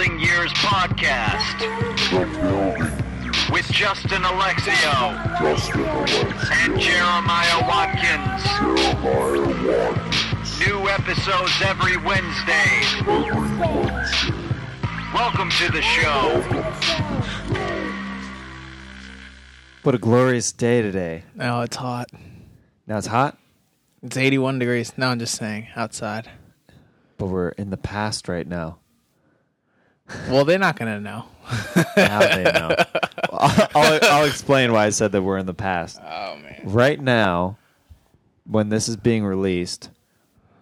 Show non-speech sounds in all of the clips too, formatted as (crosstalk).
Building Years podcast The building. with Justin Alexio Justin Alexio. and Jeremiah Watkins. Jeremiah Watkins. New episodes every Wednesday. Every Wednesday. Welcome to the show. What a glorious day today. No, it's hot. Now it's hot, It's 81 degrees. No, I'm just saying outside. but we're in the past right now. Well, they're not going to know. Now they know. I'll, (laughs) I'll, I'll explain why I said that we're in the past. Oh, man. Right now, when this is being released,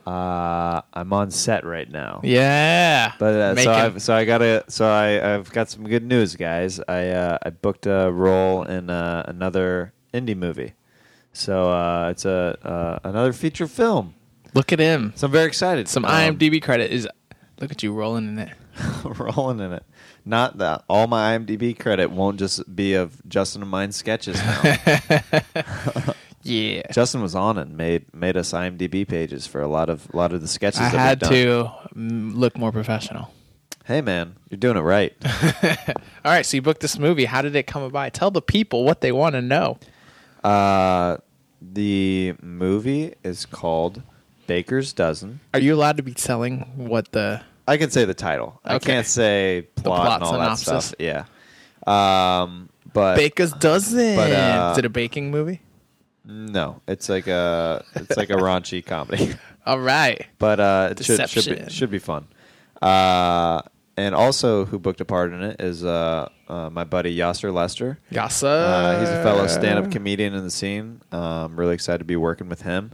uh, I'm on set right now. Yeah. But uh, so Making- I've so I got a so I I've got some good news, guys. I uh, I booked a role in uh, another indie movie, so uh, it's a uh, another feature film. Look at him. So I'm very excited. Some Um, IMDb credit is. Look at you rolling in it. (laughs) rolling in it. Not that all my IMDb credit won't just be of Justin and mine sketches now. (laughs) Yeah. (laughs) Justin was on and made made us IMDb pages for a lot of a lot of the sketches. I that we've had to mm, look more professional. Hey man, you're doing it right. All right, so you booked this movie. How did it come about? Tell the people what they want to know. uh, the movie is called Baker's Dozen. Are you allowed to be telling what the. I can say the title. I Okay. can't say plot, plot and all synopsis. that stuff. Yeah. Um, but Baker's Dozen. But, uh, is it a baking movie? no, it's like a it's like a (laughs) raunchy comedy. All right. but uh, it should should Deception. be, should be fun. Uh, and also, who booked a part in it is uh, uh, my buddy Yassir Lester. Yassa. Uh, he's a fellow stand-up comedian in the scene. Um, really excited to be working with him.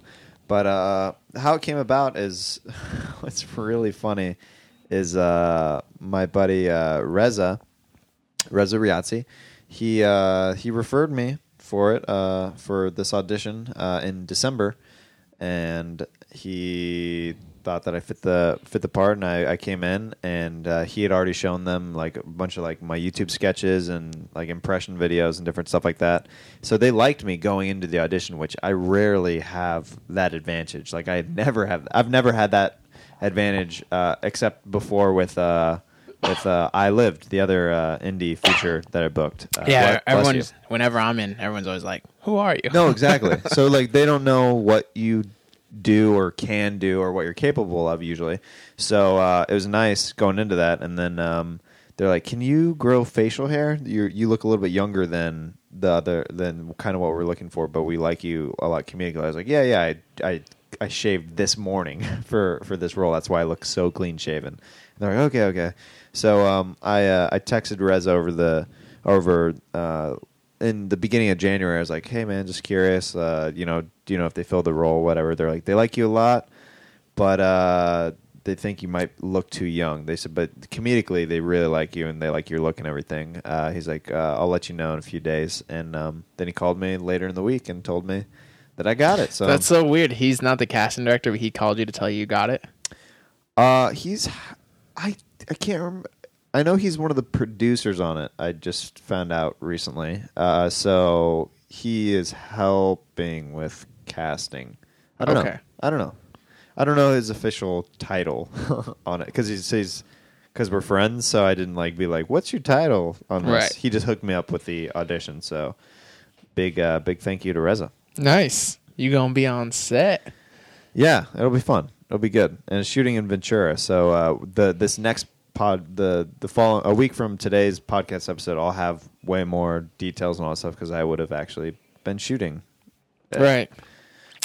But uh, how it came about is (laughs) it's really funny is uh, my buddy uh, Reza Reza Riazzi. He uh, he referred me for it uh, for this audition uh, in December, and he thought that I fit the fit the part, and I, I came in, and uh, he had already shown them like a bunch of like my YouTube sketches and like impression videos and different stuff like that. So they liked me going into the audition, which I rarely have that advantage. Like I never have, I've never had that advantage uh, except before with. Uh, with uh, I Lived, the other uh, indie feature that I booked. Uh, yeah, bless- bless everyone's. you. Whenever I'm in, everyone's always like, "Who are you?" No, (laughs) exactly. so like they don't know what you do or can do or what you're capable of usually. So uh, it was nice going into that, and then um, they're like, "Can you grow facial hair? You you look a little bit younger than the other than kind of what we're looking for, but we like you a lot comedically." I was like, "Yeah, yeah, I I, I shaved this morning (laughs) for for this role. That's why I look so clean shaven." They're like, "Okay, okay." So um, I uh, I texted Rez over the over uh, in the beginning of January. I was like, "Hey man, just curious. Uh, you know, do you know if they filled the role? Whatever." They're like, "They like you a lot, but uh, they think you might look too young." They said, "But comedically, they really like you and they like your look and everything." Uh, he's like, uh, "I'll let you know in a few days." And um, then he called me later in the week and told me that I got it. So That's so weird. He's not the casting director, but he called you to tell you you got it. Uh, he's I I can't remember. I know he's one of the producers on it. I just found out recently. Uh, so he is helping with casting. I don't know. Okay. I don't know. I don't know his official title (laughs) on it because he says because we're friends. So I didn't like be like, "What's your title on this?" Right. He just hooked me up with the audition. So big uh, big thank you to Reza. Nice. You gonna be on set? Yeah, it'll be fun. It'll be good, and it's shooting in Ventura. So uh, the this next pod, the the following a week from today's podcast episode, I'll have way more details and all that stuff because I would have actually been shooting. Right.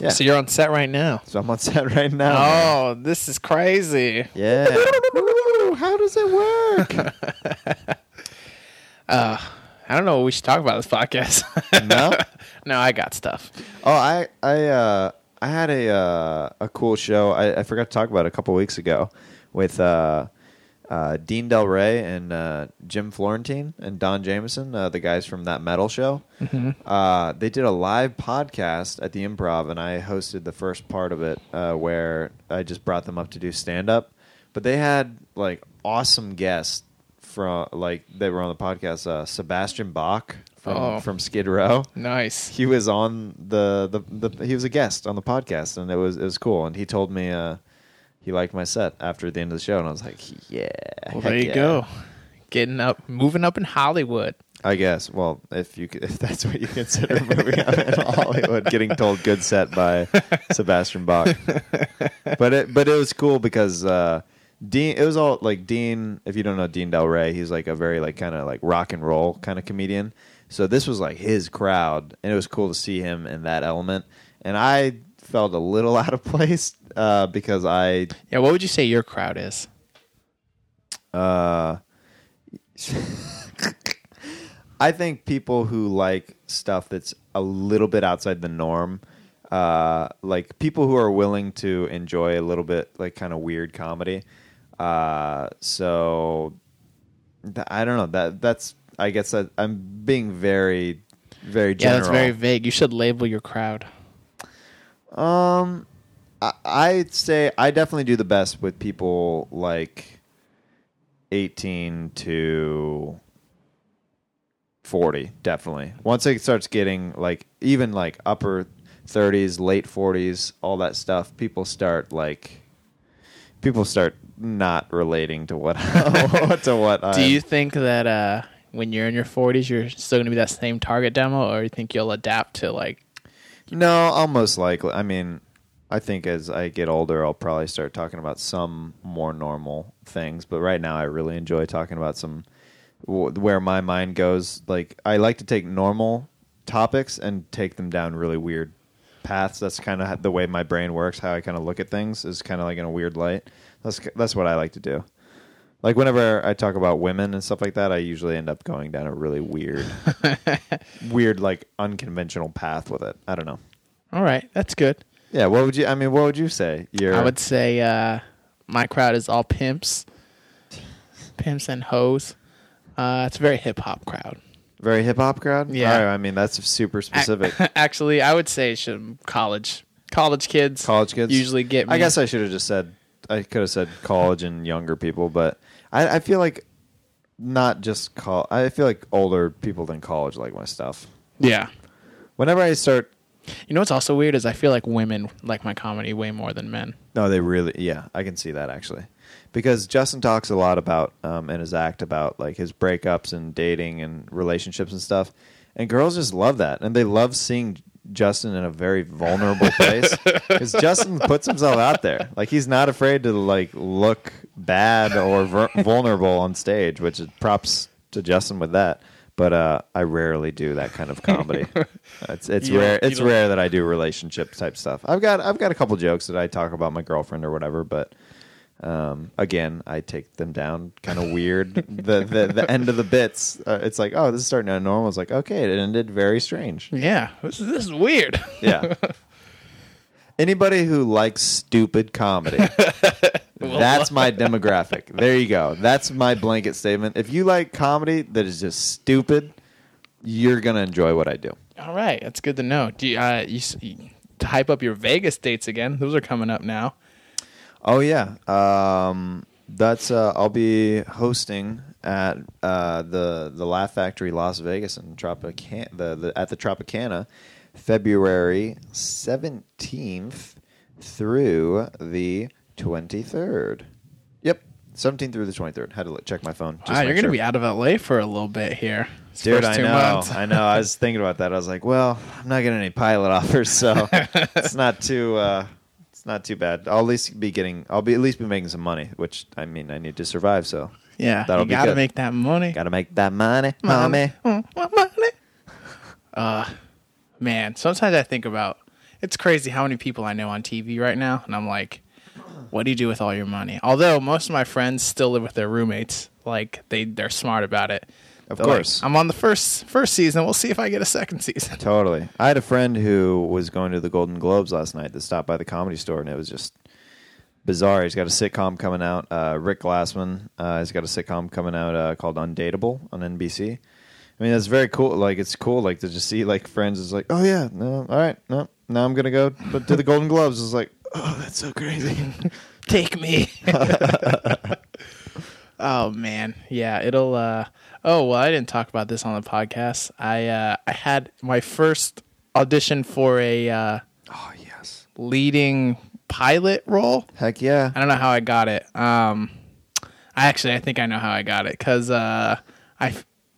Yeah. So you're on set right now. So I'm on set right now. man. Oh, this is crazy. yeah. (laughs) How does it work? (laughs) I don't know what we should talk about this podcast. no. (laughs) no, I got stuff. Oh, I I uh, I had a uh, a cool show. I, I forgot to talk about it a couple weeks ago with uh, uh, Dean Delray and uh, Jim Florentine and Don Jamieson, uh, the guys from that metal show. Uh, they did a live podcast at the Improv, and I hosted the first part of it uh, where I just brought them up to do stand up. But they had like awesome guests from like they were on the podcast. Uh, Sebastian Bach from Oh. from Skid Row Nice. he was on the, the the he was a guest on the podcast and it was it was cool and he told me uh he liked my set after the end of the show, and I was like, yeah. Well, there you yeah. go. Getting up, moving up in Hollywood. I guess. Well, if you (laughs) if that's what you consider (laughs) moving up in Hollywood, getting told good set by (laughs) Sebastian Bach. But it but it was cool because uh, Dean. It was all like Dean. If you don't know Dean Delray, he's like a very like kind of like rock and roll kind of comedian. So this was like his crowd, and it was cool to see him in that element. And I felt a little (laughs) out of place uh, because I Yeah, what would you say your crowd is? uh, (laughs) I think people who like stuff that's a little bit outside the norm, uh, like people who are willing to enjoy a little bit like kind of weird comedy. Uh, so th- I don't know that that's I guess that I'm being very very general. Yeah, that's very vague. You should label your crowd. Um, I, I'd say I definitely do the best with people like eighteen to forty. Definitely. Once it starts getting like even like upper thirties, late forties, all that stuff, people start like people start not relating to what (laughs) to what. Do I'm- you think that uh, when you're in your 40s, you're still going to be that same target demo, or you think you'll adapt to like? No, I'll most likely. I mean, I think as I get older, I'll probably start talking about some more normal things. But right now, I really enjoy talking about some wh- where my mind goes. Like, I like to take normal topics and take them down really weird paths. That's kind of the way my brain works. How I kind of look at things is kind of like in a weird light. That's that's what I like to do. Like whenever I talk about women and stuff like that, I usually end up going down a really weird, (laughs) weird like unconventional path with it. I don't know. All right, that's good. Yeah, what would you? I mean, what would you say? I would say uh, my crowd is all pimps, pimps and hoes. Uh, it's a very hip hop crowd. Very hip hop crowd. Yeah. All right, I mean that's super specific. (laughs) Actually, I would say should college college kids. College kids usually get. Me. I guess I should have just said I could have said college and younger people, but I, I feel like not just call. I feel like older people than college like my stuff. yeah. Whenever I start, You know what's also weird is I feel like women like my comedy way more than men. no, they really, yeah, I can see that actually, because Justin talks a lot about um, in his act about like his breakups and dating and relationships and stuff, and girls just love that, and they love seeing Justin in a very vulnerable (laughs) place because Justin puts himself out there, like he's not afraid to like look bad or ver- (laughs) vulnerable on stage, which is props to Justin with that. But uh, I rarely do that kind of comedy. (laughs) It's it's You rare. It's rare that I do relationship type stuff. I've got I've got a couple jokes that I talk about my girlfriend or whatever, but um, again, I take them down kind of weird. the, the the end of the bits, uh, it's like, oh, this is starting out normal. It's like, okay, it ended very strange. Yeah, this is, this is weird. Yeah. (laughs) Anybody who likes stupid comedy, (laughs) that's my demographic. There you go. That's my blanket statement. If you like comedy that is just stupid, you're gonna enjoy what I do. All right, that's good to know. Do you, uh, you, you- to hype up your Vegas dates again? Those are coming up now. Oh yeah, um, that's uh, I'll be hosting at uh, the the Laugh Factory Las Vegas in Tropicana the, the at the Tropicana, February seventeenth through the twenty third. Yep, seventeenth through the twenty third. Had to check my phone. just Wow, you're going to sure. be out of LA for a little bit here. Dude, I know, months. I know. I was (laughs) thinking about that. I was like, well, I'm not getting any pilot offers, so (laughs) it's not too, uh, not too bad. I'll at least be getting, I'll be at least be making some money, which I mean, I need to survive, so Yeah, That'll you be got to good. make that money. gotta make that money, mommy. Mm, money. Uh, man, sometimes I think about it's crazy how many people I know on TV right now, and I'm like, what do you do with all your money? Although most of my friends still live with their roommates, like they they're smart about it. Of They're like, course. I'm on the first first season. We'll see if I get a second (laughs) season. Totally. I had a friend who was going to the Golden Globes last night that stopped by the comedy store, and it was just bizarre. He's got a sitcom coming out. Uh, Rick Glassman uh, has got a sitcom coming out uh, called Undateable on NBC. I mean, it's very cool. Like, it's cool, like to just see like friends is like, oh yeah, no, all right, no, now I'm gonna go, but to the Golden Globes is like, oh, that's so crazy. (laughs) Take me. (laughs) oh man, yeah, it'll. uh Oh well, I didn't talk about this on the podcast. I uh I had my first audition for a uh oh yes. leading pilot role. Heck yeah. I don't know how I got it. Um, I actually I think I know how I got it because uh, I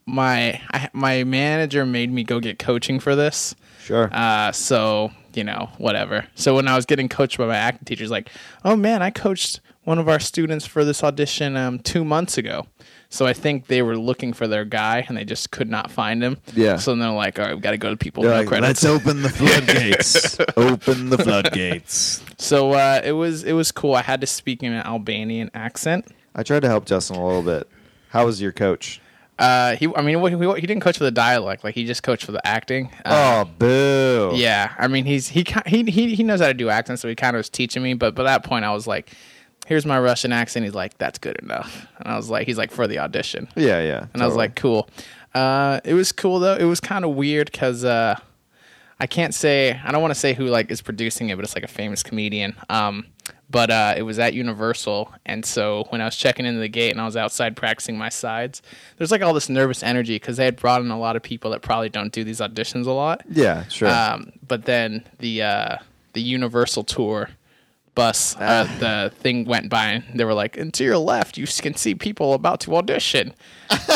my I, my manager made me go get coaching for this. Sure. Uh, so you know whatever. So when I was getting coached by my acting teachers, like, oh man, I coached one of our students for this audition um, two months ago. So I think they were looking for their guy and they just could not find him. Yeah. So they're like, all right, we've got to go to people. They're no like, credits. let's open the (laughs) floodgates. open the floodgates. So uh, it was it was cool. I had to speak in an Albanian accent. I tried to help Justin a little bit. How was your coach? Uh, he, I mean, he, he didn't coach for the dialect. Like he just coached for the acting. Uh, oh, boo. yeah. I mean, he's he ki- he he he knows how to do accents, so he kind of was teaching me. But by that point, I was like, "Here's my Russian accent." He's like, "That's good enough." And I was like, "He's like for the audition." Yeah, yeah. And I was like, "Cool." Uh, it was cool though. It was kind of weird because uh, I can't say I don't want to say who like is producing it, but it's like a famous comedian. Um, but uh, it was at Universal, and so when I was checking into the gate and I was outside practicing my sides, there's like all this nervous energy because they had brought in a lot of people that probably don't do these auditions a lot. yeah, sure. Um, but then the uh, the Universal tour bus, uh, the thing went by, and they were like, "And to your left, you can see people about to audition." (laughs)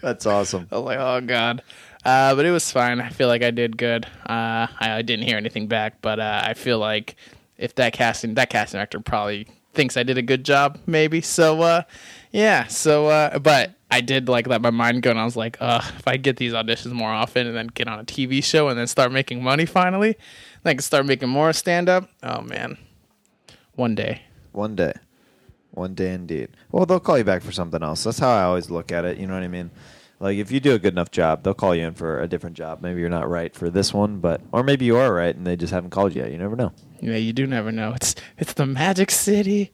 That's awesome. I was like, oh god. Uh, but it was fine. I feel like I did good. Uh, I, I didn't hear anything back, but uh, I feel like if that casting that casting director probably thinks I did a good job, maybe. So uh, yeah. So uh, but I did like let my mind go, and I was like, uh, if I get these auditions more often, and then get on a TV show, and then start making money finally, I can start making more stand up. Oh man, one day. One day. One day indeed. Well, they'll call you back for something else. That's how I always look at it. You know what I mean? Like, if you do a good enough job, they'll call you in for a different job. Maybe you're not right for this one, but or maybe you are right and they just haven't called you yet. You never know. Yeah, you do never know. It's it's the Magic City.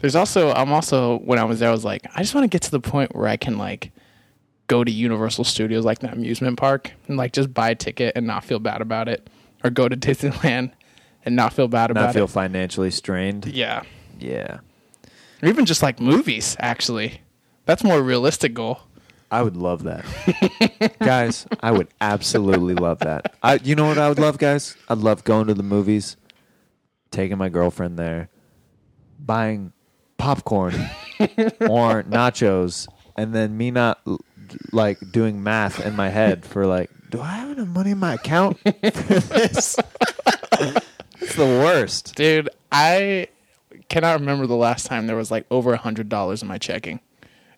There's also I'm also when I was there I was like I just want to get to the point where I can like go to Universal Studios like the amusement park and like just buy a ticket and not feel bad about it or go to (laughs) Disneyland and not feel bad about it. Not feel it. financially strained. Yeah. Yeah. Or even just like movies actually. That's more realistic goal. I would love that. (laughs) guys, I would absolutely love that. I you know what I would love, guys? I'd love going to the movies, taking my girlfriend there, buying popcorn (laughs) or nachos, and then me not like doing math in my head for like, do I have enough money in my account for this? (laughs) it's the worst. Dude, I cannot remember the last time there was like over a hundred dollars in my checking.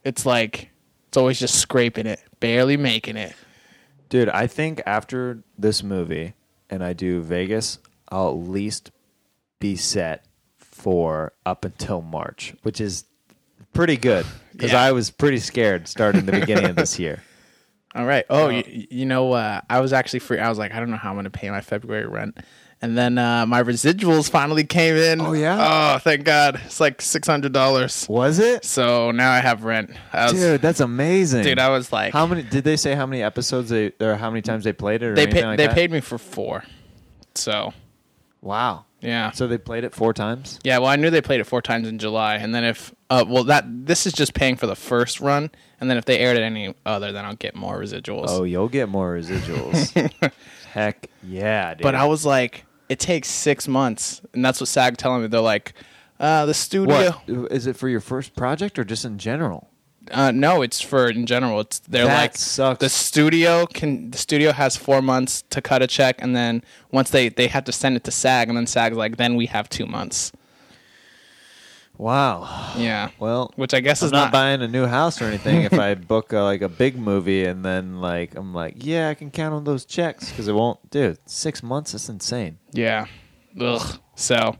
It's like it's always just scraping it, barely making it. Dude, I think after this movie and I do Vegas, I'll at least be set for up until March, which is pretty good because Yeah. I was pretty scared starting the beginning of this (laughs) year. All right. Oh, you, you know, uh, I was actually free. I was like, I don't know how I'm going to pay my February rent. And then uh, my residuals finally came in. Oh, yeah? Oh, thank God. It's like six hundred dollars. Was it? So now I have rent. I was, Dude, that's amazing. dude, I was like, how many did they say how many episodes they or how many times they played it or they paid. like they that? paid me for four. So Wow. Yeah. So they played it four times? Yeah, well, I knew they played it four times in July, and then if uh, well, that this is just paying for the first run, and then if they aired it any other, then I'll get more residuals. Oh, you'll get more residuals. (laughs) Heck yeah, dude. But I was like, it takes six months, and that's what SAG telling me. They're like, uh, the studio. what is it for your first project or just in general? Uh, no, it's for in general. It's they're That like sucks. the studio can the studio has four months to cut a check, and then once they they have to send it to SAG, and then SAG's like, then we have two months. Wow. Yeah. Well, Which I guess I'm is not, not- buying a new house or anything if I (laughs) book uh like a big movie and then like I'm like, yeah, I can count on those checks because it won't, dude. Six months, that's insane. Yeah. Ugh. So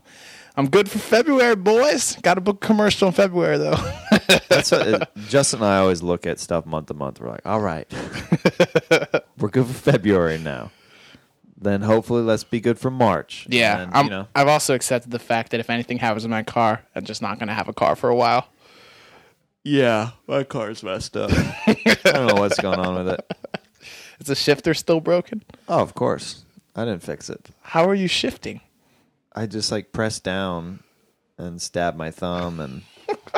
I'm good for February, boys. Got to book a commercial in February though. (laughs) That's what it, Justin and I always look at stuff month to month. We're like, all right, (laughs) we're good for February now. Then hopefully let's be good for March. yeah. and, I'm, you know, I've also accepted the fact that if anything happens in my car, I'm just not going to have a car for a while. yeah, my car's messed up. (laughs) I don't know what's going on with it. (laughs) Is the shifter still broken? Oh, of course, I didn't fix it. How are you shifting? I just like press down and stab my thumb and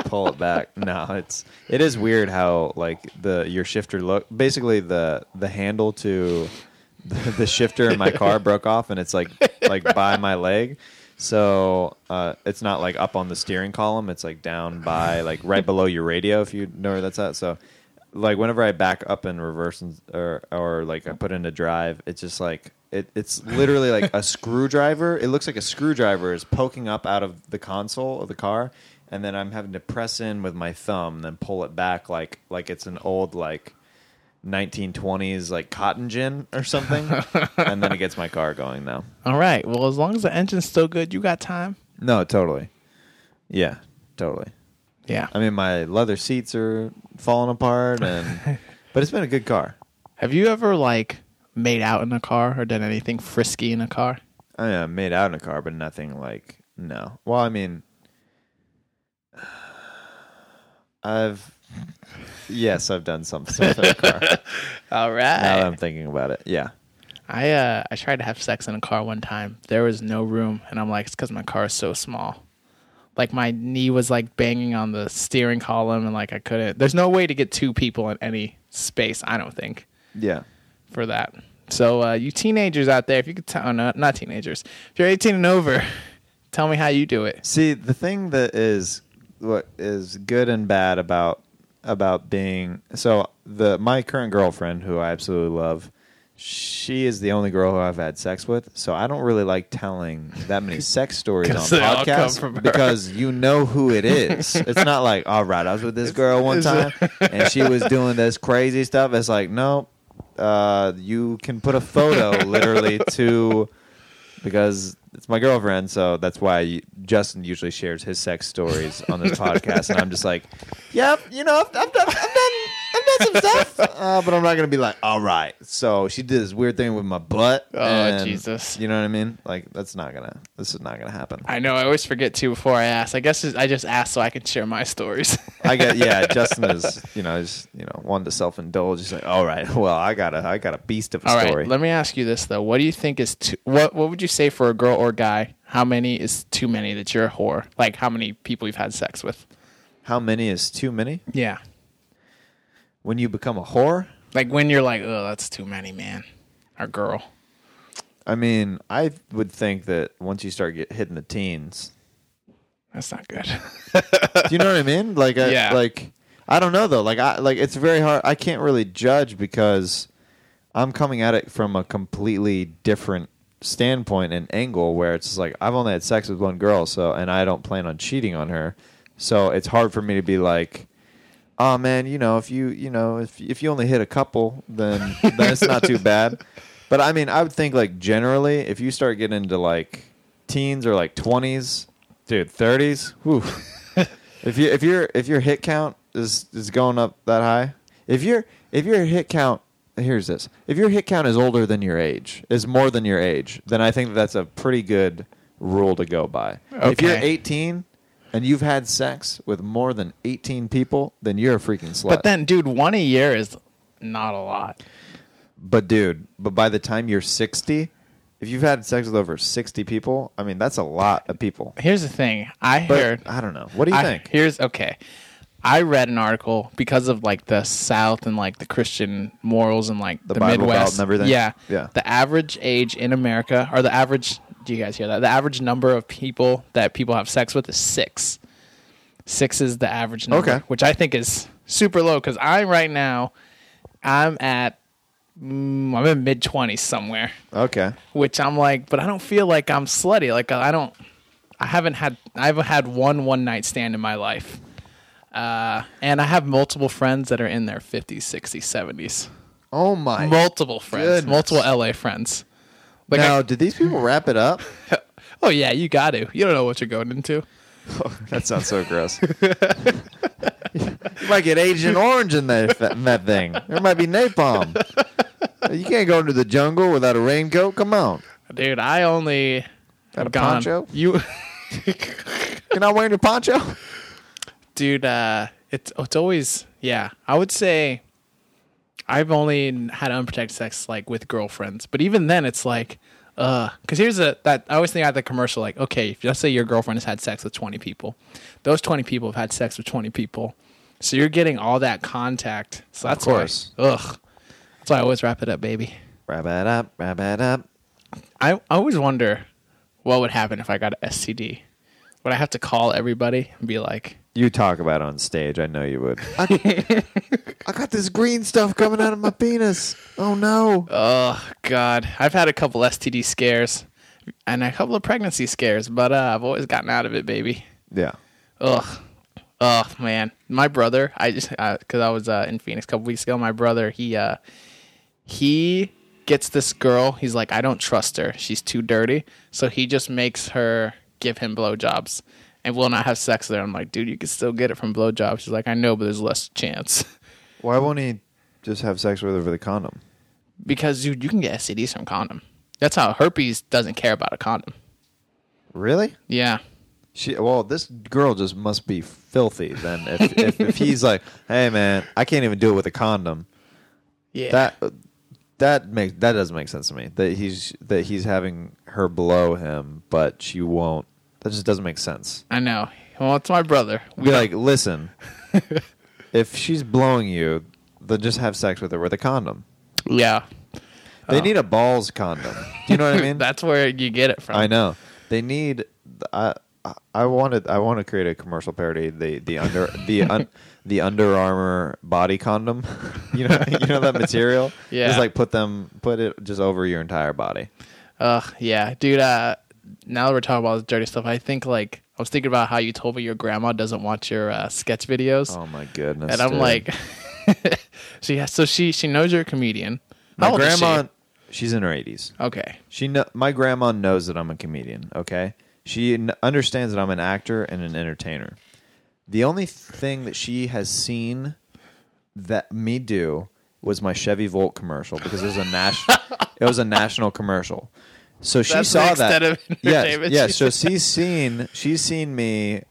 pull it back. (laughs) No, it's it is weird how like the your shifter look basically the the handle to the, the shifter in my car broke off and it's like like by my leg. So uh, it's not like up on the steering column. It's like down by like right below your radio, if you know where that's at. So like whenever I back up in reverse and, or or like I put into drive, it's just like it, it's literally like a (laughs) screwdriver. It looks like a screwdriver is poking up out of the console of the car, and then I'm having to press in with my thumb, then pull it back like like it's an old like 1920s like cotton gin or something, (laughs) and then it gets my car going now. All right. Well, as long as the engine's still good, you got time. No, totally. Yeah, totally. Yeah. I mean, my leather seats are falling apart, and (laughs) but it's been a good car. Have you ever like made out in a car or done anything frisky in a car? I mean, I made out in a car, but nothing like no. Well, I mean, I've yes, I've done some stuff in a car. (laughs) All now that I'm thinking about it, yeah. I uh I tried to have sex in a car one time. There was no room, and I'm like, it's because my car is so small. Like my knee was like banging on the steering column, and like I couldn't. There's no way to get two people in any space. I don't think Yeah. for that. So uh, you teenagers out there, if you could tell, oh, no, not teenagers, if you're 18 and over, (laughs) tell me how you do it. See, the thing that is what is good and bad about about being so the my current girlfriend, who I absolutely love, she is the only girl who I've had sex with. So I don't really like telling that many (laughs) sex stories on 'Cause they all come from her. because you know who it is. (laughs) It's not like, all right, I was with this girl one time and she was (laughs) doing this crazy stuff. It's like, no, uh, you can put a photo literally to because it's my girlfriend, so that's why Justin usually shares his sex stories on this (laughs) podcast, and I'm just like, "Yep, you know, I've, I've done, I've done, I've done some stuff, (laughs) uh, but I'm not gonna be like, all right." So she did this weird thing with my butt. Oh, and- Jesus. You know what I mean? Like that's not gonna, this is not gonna happen. I know. I always forget to before I ask. I guess I just ask so I can share my stories. I get, yeah. (laughs) Justin is, you know, is you know, one to self indulge. He's like, all right, (laughs) well, I got a, I got a beast of a All right. story. Let me ask you this though. What do you think is too? What What would you say for a girl or guy? How many is too many that you're a whore? Like how many people you've had sex with? How many is too many? Yeah. When you become a whore, Like when you're like, oh, that's too many, man. Or girl. I mean, I would think that once you start get hitting the teens, That's not good. (laughs) Do you know what I mean? Like, I, Yeah. like I don't know though. Like, I like it's very hard. I can't really judge because I'm coming at it from a completely different standpoint and angle. Where it's like I've only had sex with one girl, so and I don't plan on cheating on her. So it's hard for me to be like, oh man, you know, if you you know if if you only hit a couple, then then it's not too (laughs) bad. But I mean, I would think like generally, if you start getting into like teens or like twenties, dude, thirties, if you if your if your hit count is is going up that high, if your if your hit count here's this, if your hit count is older than your age, is more than your age, then I think that's a pretty good rule to go by. If you're 18 and you've had sex with more than 18 people, then you're a freaking slut. But then, dude, one a year is not a lot. But dude, but by the time you're 60, if you've had sex with over 60 people, I mean that's a lot of people. Here's the thing. I But heard. I don't know. What do you I- think? Here's okay. I read an article because of like the South and like the Christian morals and like the, Bible Midwest and everything? Yeah, Yeah. The average age in America, or the average. Do you guys hear that? The average number of people that people have sex with is six. Six is the average number, Okay. which I think is super low. Because I right now, I'm at, mm, I'm in mid twenties somewhere Okay. which I'm like, but I don't feel like I'm slutty. Like I don't, I haven't had, I haven't had one one night stand in my life, uh, and I have multiple friends that are in their 50s, 60s, 70s. Oh my. Multiple friends, goodness. multiple LA friends. Like, now, I- did these people wrap it up? (laughs) oh yeah, you got to. You don't know what you're going into. that sounds so gross. you might get Agent Orange in that, in that thing. There might be napalm. You can't go into the jungle without a raincoat. Come on. Dude, I only Got a gone- poncho? You, (laughs) You're not wearing your poncho? dude, uh, it's it's always yeah. I would say I've only had unprotected sex like with girlfriends, but even then, it's like, uh, because here's a that I always think at the commercial like, okay, if let's say your girlfriend has had sex with twenty people, those twenty people have had sex with twenty people, so you're getting all that contact. So that's course. why, ugh, that's why I always wrap it up, baby. Wrap it up. Wrap it up. I, I always wonder what would happen if I got an STD? Would I have to call everybody and be like, You talk about it on stage. I know you would. I, I got this green stuff coming out of my penis. Oh no. "Oh God, I've had a couple STD scares and a couple of pregnancy scares, but uh, I've always gotten out of it, baby." Yeah. Ugh. Oh man, my brother. I just because I was uh, in Phoenix a couple weeks ago. My brother, he uh, he gets this girl. He's like, I don't trust her. She's too dirty. So he just makes her give him blowjobs and will not have sex with her. I'm like, dude, you can still get it from blowjobs. She's like, I know, but there's less chance (laughs) Why won't he just have sex with her with a condom? because dude, you can get STDs from condom. That's how herpes doesn't care about a condom. Really? Yeah. She well, this girl just must be filthy. Then if, if if (laughs) he's like, hey man, I can't even do it with a condom. Yeah. That that makes that doesn't make sense to me. That he's that he's having her blow him, but she won't. That just doesn't make sense. I know. Well, it's my brother. We Be like, listen, (laughs) if she's blowing you, then just have sex with her with a condom. yeah. They Oh. need a balls condom. Do you know what I (laughs) mean? That's where you get it from. I know. They need. I I wanted. I want to create a commercial parody. The the under the (laughs) un, the Under Armour body condom. You know. You know that material. Yeah. Just like put them. Put it just over your entire body. Ugh, yeah, dude. Uh, now that we're talking about this dirty stuff, I think like I was thinking about how you told me your grandma doesn't watch your uh, sketch videos, Oh my goodness. and I'm dude. like, (laughs) she has, so she she knows you're a comedian. my How old is she? grandma. She's in her 80s. Okay, She kno- my grandma knows that I'm a comedian. Okay, she n- understands that I'm an actor and an entertainer. The only thing that she has seen that me do was my Chevy Volt commercial because it was a national. it was a national commercial. So she That's saw extent that. of (laughs) entertainment yes. So she's seen. She's seen me.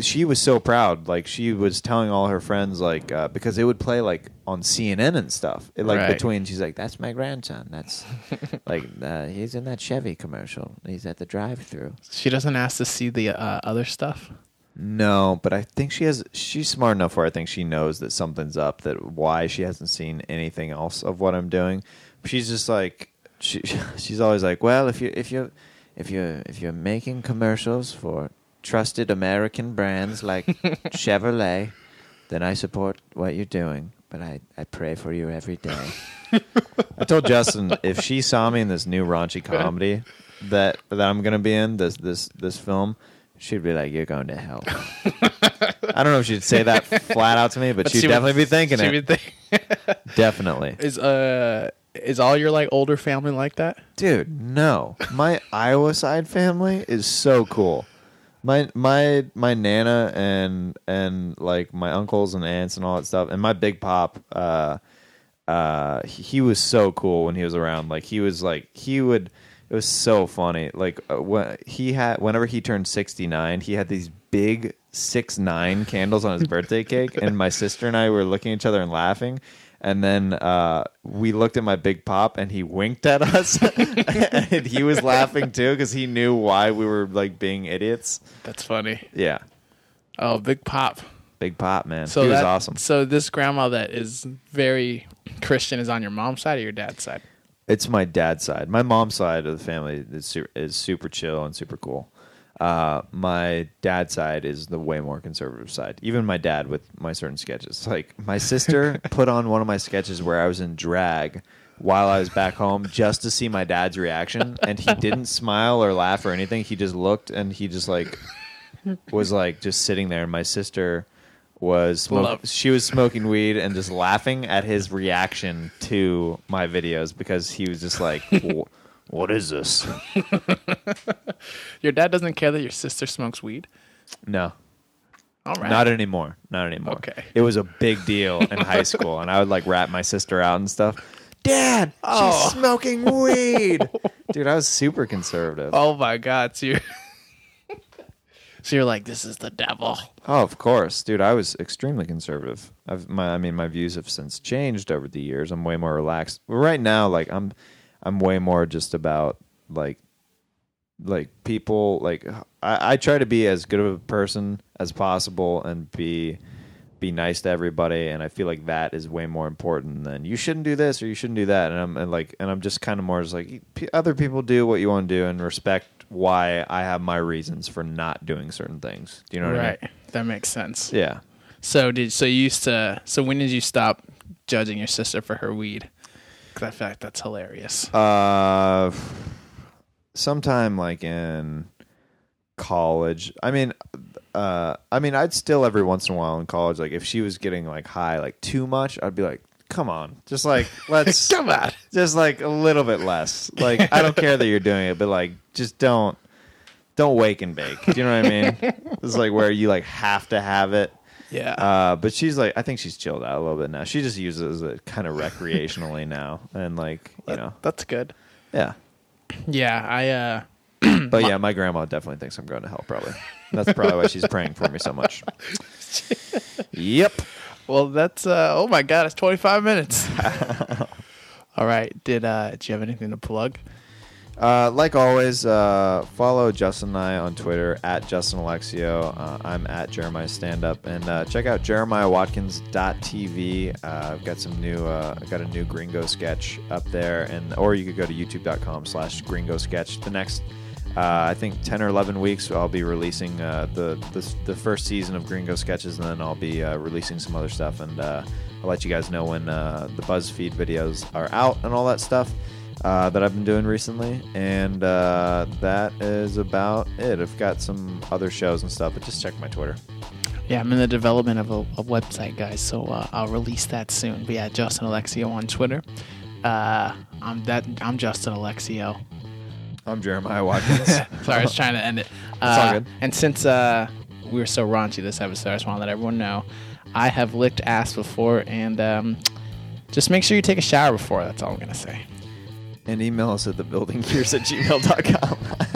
She was so proud. Like she was telling all her friends, like uh, because it would play like on CNN and stuff. It, like Right. between, she's like, "That's my grandson. That's (laughs) like uh, he's in that Chevy commercial. He's at the drive-through." she doesn't ask to see the uh, other stuff. No, but I think she has. She's smart enough where I think she knows that something's up. That why she hasn't seen anything else of what I'm doing. She's just like she. (laughs) She's always like, well, if you if you if you if you're making commercials for trusted American brands like (laughs) Chevrolet, then I support what you're doing. But I I pray for you every day. (laughs) I told Justin if she saw me in this new raunchy comedy that that I'm gonna be in this this this film, she'd be like, "You're going to hell." I don't know if she'd say that flat out to me, but, she'd she would- definitely be thinking it. would think- definitely, is uh is all your like older family like that? dude. No, my Iowa side family is so cool. My my my nana and and like my uncles and aunts and all that stuff, and my big pop. uh uh he, was so cool when he was around like he was like he would it was so funny like uh, when he had whenever he turned 69 he had these big six nine candles on his birthday cake and my sister and i were looking at each other and laughing and then uh, we looked at my big pop and he winked at us (laughs) and he was laughing too because he knew why we were like being idiots That's funny. yeah Oh, big pop. big pop man So he was that- awesome So this grandma that is very Christian is on your mom's side or your dad's side? It's my dad's side. My mom's side of the family is super, is super chill and super cool. Uh, my dad's side is the way more conservative side. Even my dad with my certain sketches. (laughs) Like my sister (laughs) put on one of my sketches where I was in drag while I was back home just to see my dad's reaction, and he didn't (laughs) smile or laugh or anything. He just looked and he just like was like just sitting there. And my sister was smoke- she was smoking weed and just laughing at his reaction to my videos because he was just like, "Wh- "What is this?" (laughs) Your dad doesn't care that your sister smokes weed. No, All right. not anymore. Not anymore. Okay. It was a big deal in high (laughs) school, and I would like rat my sister out and stuff. Dad, Oh. she's smoking weed. (laughs) Dude, I was super conservative. oh my god! So you're, so you're like, this is the devil. Oh, of course, dude. I was extremely conservative. I've my, I mean, my views have since changed over the years. I'm way more relaxed. But right now, like I'm, I'm way more just about like, like people. Like I, I try to be as good of a person as possible and be, be nice to everybody. And I feel like that is way more important than you shouldn't do this or you shouldn't do that. And I'm and like, and I'm just kind of more just like other people do what you want to do and respect why I have my reasons for not doing certain things. Do you know what right. I mean? Right. That makes sense. Yeah. So did so you used to so when did you stop judging your sister for her weed? Because fact. That's hilarious. Uh, sometime like in college. I mean, uh, I mean, I'd still every once in a while in college, like if she was getting like high, like too much, I'd be like, "Come on, just like (laughs) let's Come on. just like a little bit less." Like I don't care that you're doing it, but like just don't don't wake and bake. Do you know what I mean? (laughs) it's like where you like have to have it. Yeah. Uh, but she's like, I think she's chilled out a little bit now. She just uses it kind of recreationally now, and like you know, that's good. yeah. Yeah, I uh (clears throat) But yeah, my grandma definitely thinks I'm going to hell. Probably that's probably why she's praying for me so much. (laughs) Yep. well that's uh oh my god, it's 25 minutes. (laughs) All right. Did uh do you have anything to plug? Uh, like always, uh, follow Justin and I on Twitter at Justin Alexio. Uh, I'm at Jeremiah Stand Up, and uh, check out JeremiahWatkins.tv. Uh, I've got some new, uh, I've got a new Gringo sketch up there, and or you could go to YouTube.com/slash Gringo Sketch. The next, I think, ten or eleven weeks, I'll be releasing the, the the first season of Gringo sketches, and then I'll be releasing some other stuff, and I'll let you guys know when the BuzzFeed videos are out and all that stuff uh, that I've been doing recently, and uh, that is about it. I've got some other shows and stuff, but just check my Twitter. Yeah, I'm in the development of a, a website, guys. So uh, I'll release that soon. But yeah, Justin Alexio on Twitter. Uh, I'm that. I'm Justin Alexio. I'm Jeremiah Watkins. (laughs) Sorry, I was trying to end it. (laughs) It's all Uh, good. And since uh, we were so raunchy this episode, I just want to let everyone know I have licked ass before, and um, just make sure you take a shower before. That's all I'm gonna say. And email us at the building gears at gmail.com. (laughs)